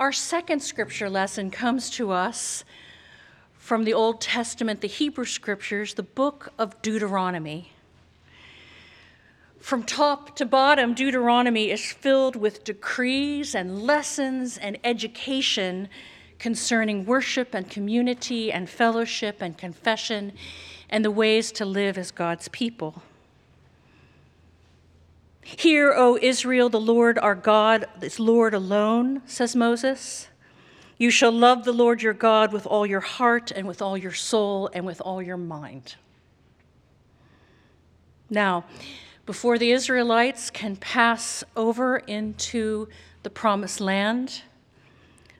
our second scripture lesson comes to us from the Old Testament, the Hebrew scriptures, the book of Deuteronomy. From top to bottom, Deuteronomy is filled with decrees and lessons and education concerning worship and community and fellowship and confession and the ways to live as God's people. Hear, O Israel, the Lord our God is Lord alone, says Moses. You shall love the Lord your God with all your heart and with all your soul and with all your mind. Now, before the Israelites can pass over into the promised land,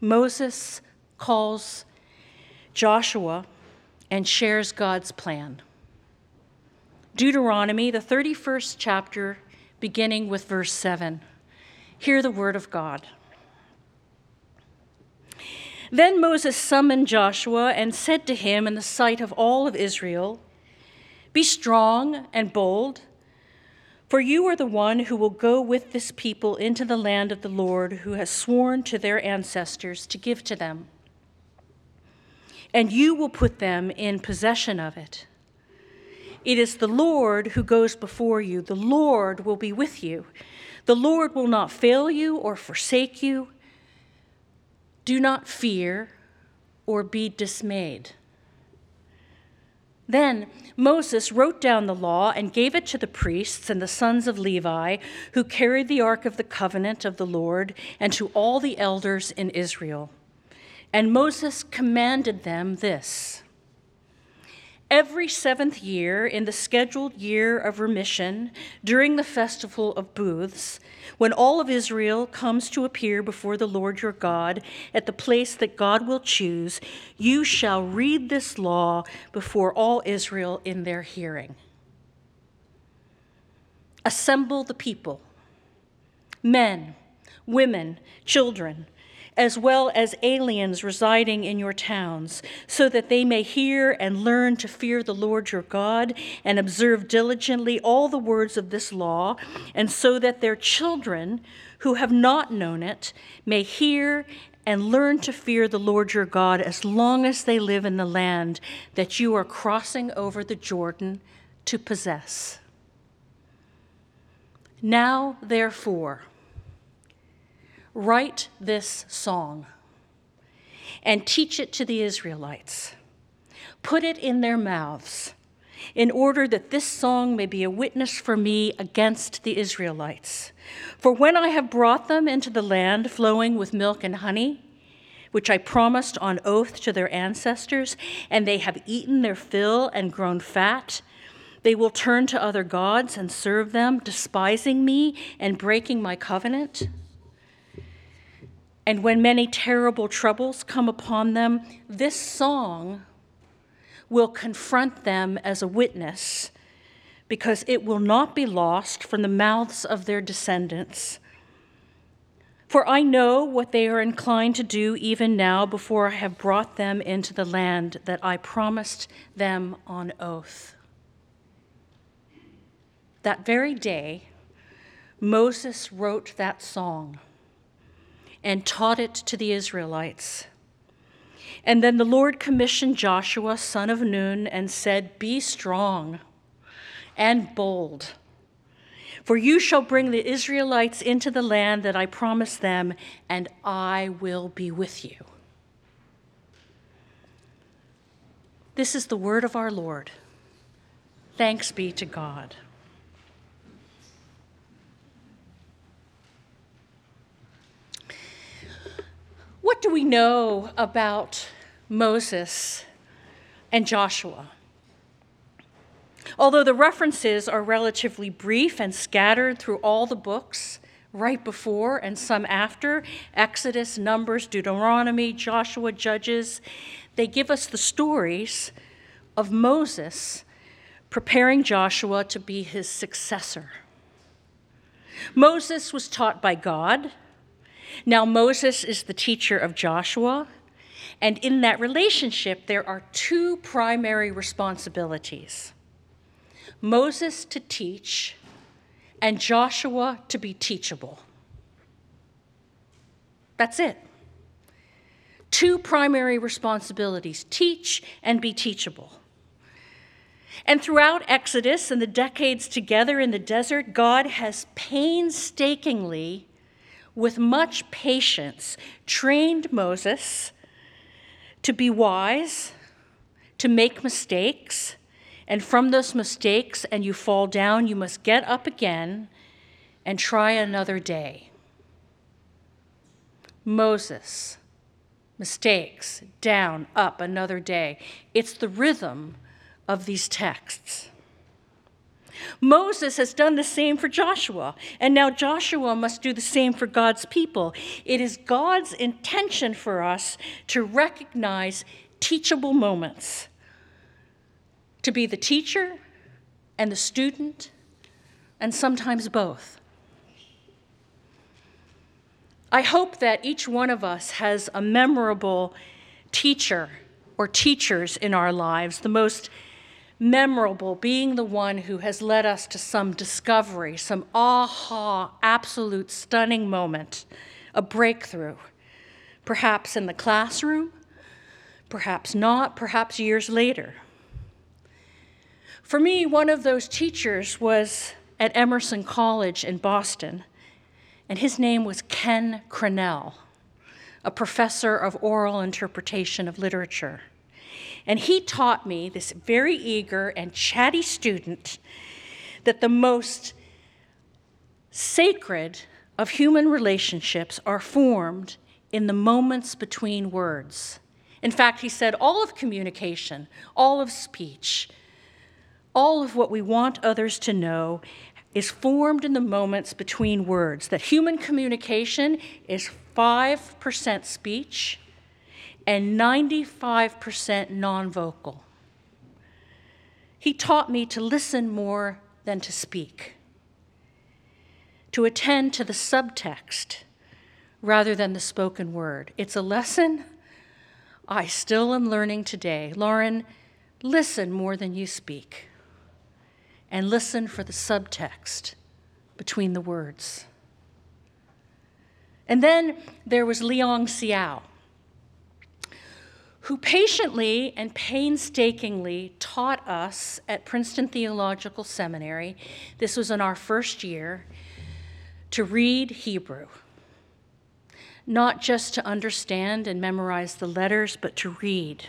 Moses calls Joshua and shares God's plan. Deuteronomy, the 31st chapter, beginning with verse 7. Hear the word of God. Then Moses summoned Joshua and said to him in the sight of all of Israel, Be strong and bold, for you are the one who will go with this people into the land of the Lord, who has sworn to their ancestors to give to them. And you will put them in possession of it. It is the Lord who goes before you. The Lord will be with you. The Lord will not fail you or forsake you. Do not fear or be dismayed. Then Moses wrote down the law and gave it to the priests and the sons of Levi, who carried the ark of the covenant of the Lord, and to all the elders in Israel. And Moses commanded them this Every seventh year, in the scheduled year of remission, during the festival of booths, when all of Israel comes to appear before the Lord your God at the place that God will choose, you shall read this law before all Israel in their hearing. Assemble the people, men, women, children as well as aliens residing in your towns, so that they may hear and learn to fear the Lord your God and observe diligently all the words of this law, and so that their children who have not known it may hear and learn to fear the Lord your God as long as they live in the land that you are crossing over the Jordan to possess. Now, therefore, Write this song and teach it to the Israelites. Put it in their mouths in order that this song may be a witness for me against the Israelites. For when I have brought them into the land flowing with milk and honey, which I promised on oath to their ancestors, and they have eaten their fill and grown fat, they will turn to other gods and serve them, despising me and breaking my covenant. And when many terrible troubles come upon them, this song will confront them as a witness because it will not be lost from the mouths of their descendants. For I know what they are inclined to do even now before I have brought them into the land that I promised them on oath. That very day, Moses wrote that song and taught it to the Israelites. And then the Lord commissioned Joshua, son of Nun, and said, Be strong and bold, for you shall bring the Israelites into the land that I promised them, and I will be with you. This is the word of our Lord. Thanks be to God. What do we know about Moses and Joshua? Although the references are relatively brief and scattered through all the books, right before and some after Exodus, Numbers, Deuteronomy, Joshua, Judges, they give us the stories of Moses preparing Joshua to be his successor. Moses was taught by God now, Moses is the teacher of Joshua, and in that relationship, there are two primary responsibilities Moses to teach, and Joshua to be teachable. That's it. two primary responsibilities teach and be teachable. And throughout Exodus and the decades together in the desert, God has painstakingly, with much patience, trained Moses to be wise, to make mistakes, and from those mistakes, and you fall down, you must get up again and try another day. Moses, mistakes, down, up, another day. It's the rhythm of these texts. Moses has done the same for Joshua, and now Joshua must do the same for God's people. It is God's intention for us to recognize teachable moments, to be the teacher and the student, and sometimes both. I hope that each one of us has a memorable teacher or teachers in our lives, the most memorable being the one who has led us to some discovery, some aha, absolute stunning moment, a breakthrough, perhaps in the classroom, perhaps not, perhaps years later. For me, one of those teachers was at Emerson College in Boston, and his name was Ken Cranell, a professor of oral interpretation of literature. And he taught me, this very eager and chatty student, that the most sacred of human relationships are formed in the moments between words. In fact, he said all of communication, all of speech, all of what we want others to know is formed in the moments between words. That human communication is 5% speech and 95% non vocal. He taught me to listen more than to speak, to attend to the subtext rather than the spoken word. It's a lesson I still am learning today. Lauren, listen more than you speak, and listen for the subtext between the words. And then there was Leong Seow who patiently and painstakingly taught us at Princeton Theological Seminary, this was in our first year, to read Hebrew. Not just to understand and memorize the letters, but to read.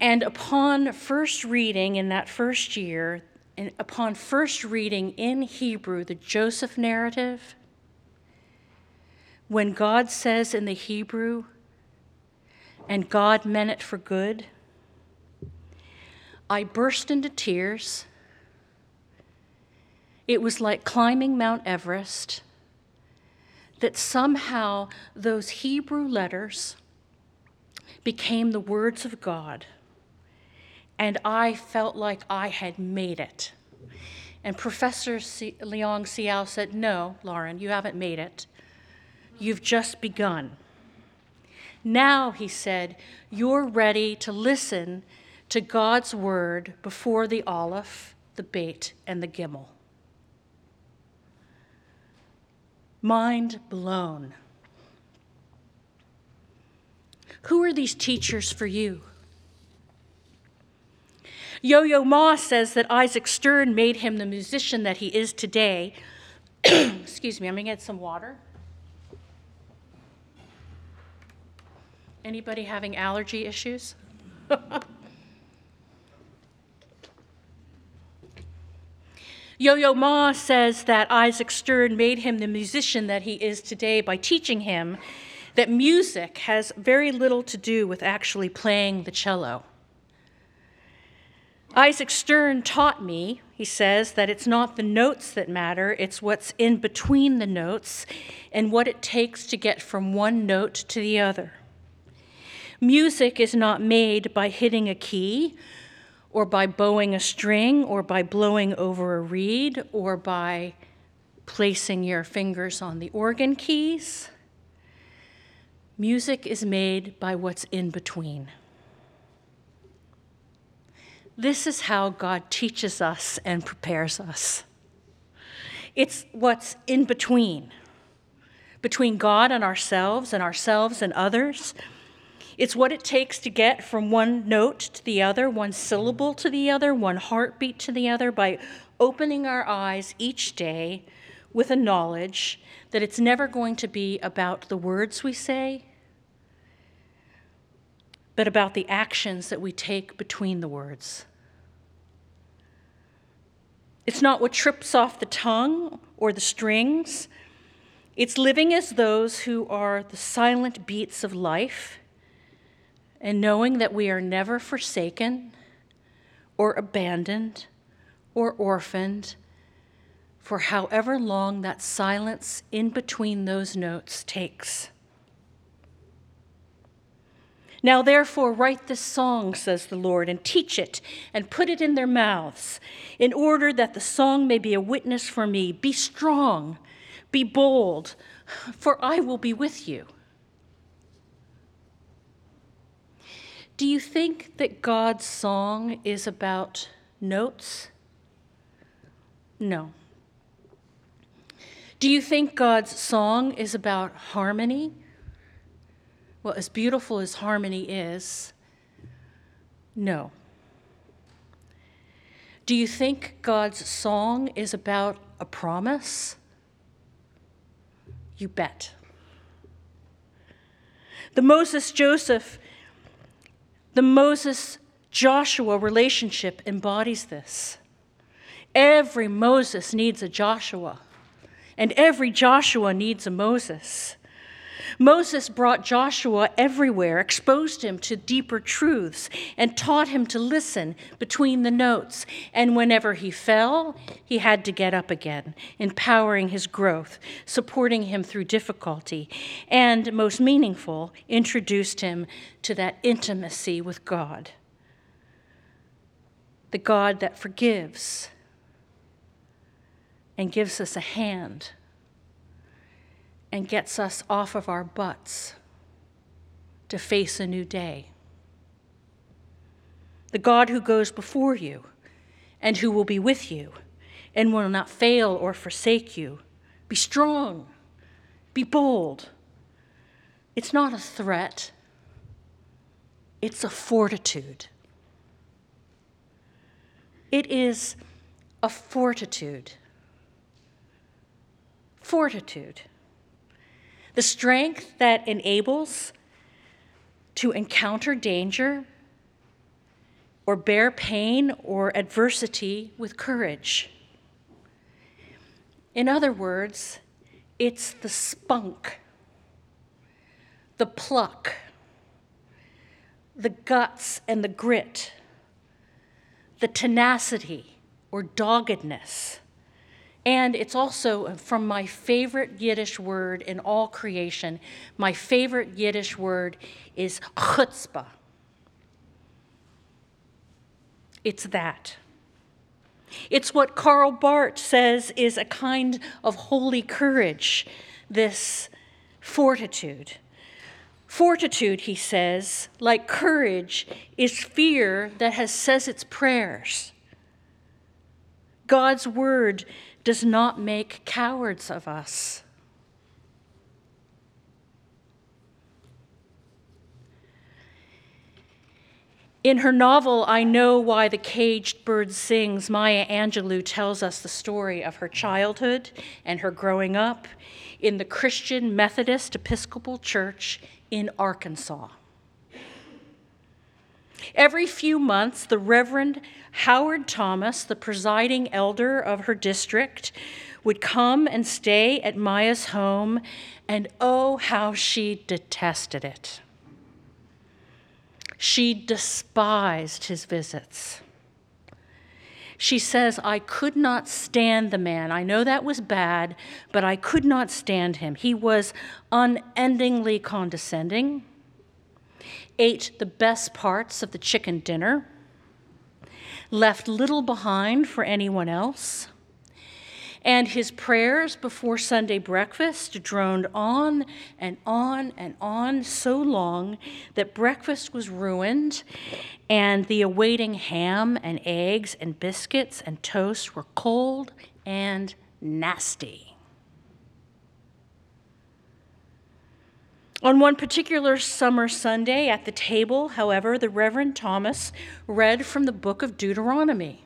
And upon first reading in that first year, and upon first reading in Hebrew the Joseph narrative, when God says in the Hebrew, and God meant it for good. I burst into tears. It was like climbing Mount Everest, that somehow those Hebrew letters became the words of God. And I felt like I had made it. And Professor C- Leong Seow said, No, Lauren, you haven't made it. You've just begun. Now, he said, you're ready to listen to God's word before the Aleph, the Beit, and the Gimel. Mind blown. Who are these teachers for you? Yo Yo Ma says that Isaac Stern made him the musician that he is today. Excuse me, I'm gonna get some water. Anybody having allergy issues? Yo Yo Ma says that Isaac Stern made him the musician that he is today by teaching him that music has very little to do with actually playing the cello. Isaac Stern taught me, he says, that it's not the notes that matter, it's what's in between the notes and what it takes to get from one note to the other. Music is not made by hitting a key or by bowing a string or by blowing over a reed or by placing your fingers on the organ keys. Music is made by what's in between. This is how God teaches us and prepares us. It's what's in between between God and ourselves and ourselves and others. It's what it takes to get from one note to the other, one syllable to the other, one heartbeat to the other by opening our eyes each day with a knowledge that it's never going to be about the words we say, but about the actions that we take between the words. It's not what trips off the tongue or the strings. It's living as those who are the silent beats of life and knowing that we are never forsaken or abandoned or orphaned for however long that silence in between those notes takes. Now, therefore, write this song, says the Lord, and teach it, and put it in their mouths, in order that the song may be a witness for me. Be strong, be bold, for I will be with you. Do you think that God's song is about notes? No. Do you think God's song is about harmony? Well, as beautiful as harmony is, no. Do you think God's song is about a promise? You bet. The Moses Joseph, the Moses Joshua relationship embodies this. Every Moses needs a Joshua, and every Joshua needs a Moses. Moses brought Joshua everywhere, exposed him to deeper truths, and taught him to listen between the notes. And whenever he fell, he had to get up again, empowering his growth, supporting him through difficulty, and most meaningful, introduced him to that intimacy with God. The God that forgives and gives us a hand and gets us off of our butts to face a new day. The God who goes before you and who will be with you and will not fail or forsake you. Be strong, be bold. It's not a threat, it's a fortitude. It is a fortitude. Fortitude the strength that enables to encounter danger or bear pain or adversity with courage. In other words, it's the spunk, the pluck, the guts and the grit, the tenacity or doggedness and it's also from my favorite Yiddish word in all creation. My favorite Yiddish word is chutzpah. It's that. It's what Karl Barth says is a kind of holy courage, this fortitude. Fortitude, he says, like courage, is fear that has says its prayers. God's word does not make cowards of us. In her novel, I Know Why the Caged Bird Sings, Maya Angelou tells us the story of her childhood and her growing up in the Christian Methodist Episcopal Church in Arkansas. Every few months, the Reverend Howard Thomas, the presiding elder of her district, would come and stay at Maya's home, and oh, how she detested it. She despised his visits. She says, I could not stand the man. I know that was bad, but I could not stand him. He was unendingly condescending, ate the best parts of the chicken dinner, left little behind for anyone else. And his prayers before Sunday breakfast droned on and on and on so long that breakfast was ruined, and the awaiting ham and eggs and biscuits and toast were cold and nasty. On one particular summer Sunday at the table, however, the Reverend Thomas read from the book of Deuteronomy.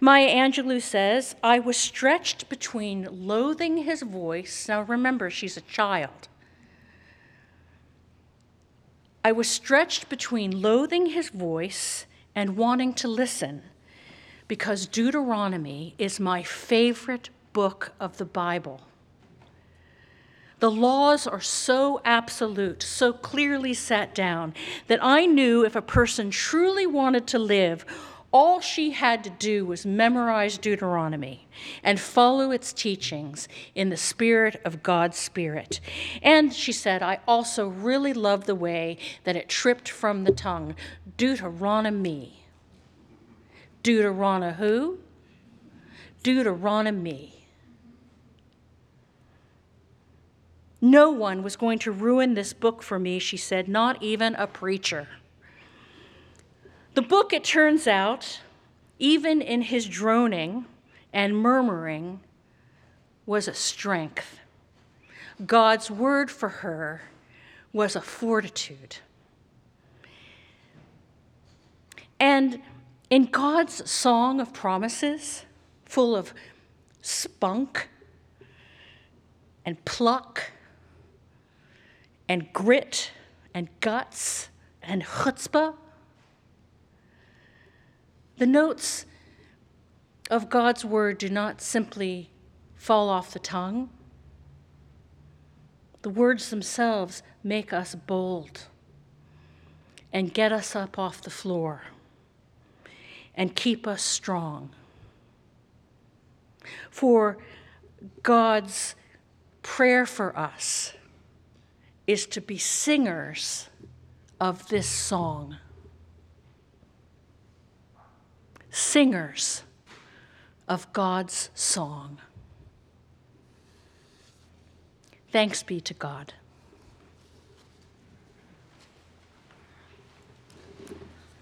Maya Angelou says, I was stretched between loathing his voice. Now remember, she's a child. I was stretched between loathing his voice and wanting to listen because Deuteronomy is my favorite book of the Bible. The laws are so absolute, so clearly set down, that I knew if a person truly wanted to live, all she had to do was memorize Deuteronomy and follow its teachings in the spirit of God's Spirit. And she said, I also really love the way that it tripped from the tongue Deuteronomy. Deuteronomy who? Deuteronomy. No one was going to ruin this book for me, she said, not even a preacher. The book, it turns out, even in his droning and murmuring, was a strength. God's word for her was a fortitude. And in God's song of promises, full of spunk and pluck and grit and guts and chutzpah. The notes of God's word do not simply fall off the tongue. The words themselves make us bold and get us up off the floor and keep us strong. For God's prayer for us is to be singers of this song. Singers of God's song. Thanks be to God.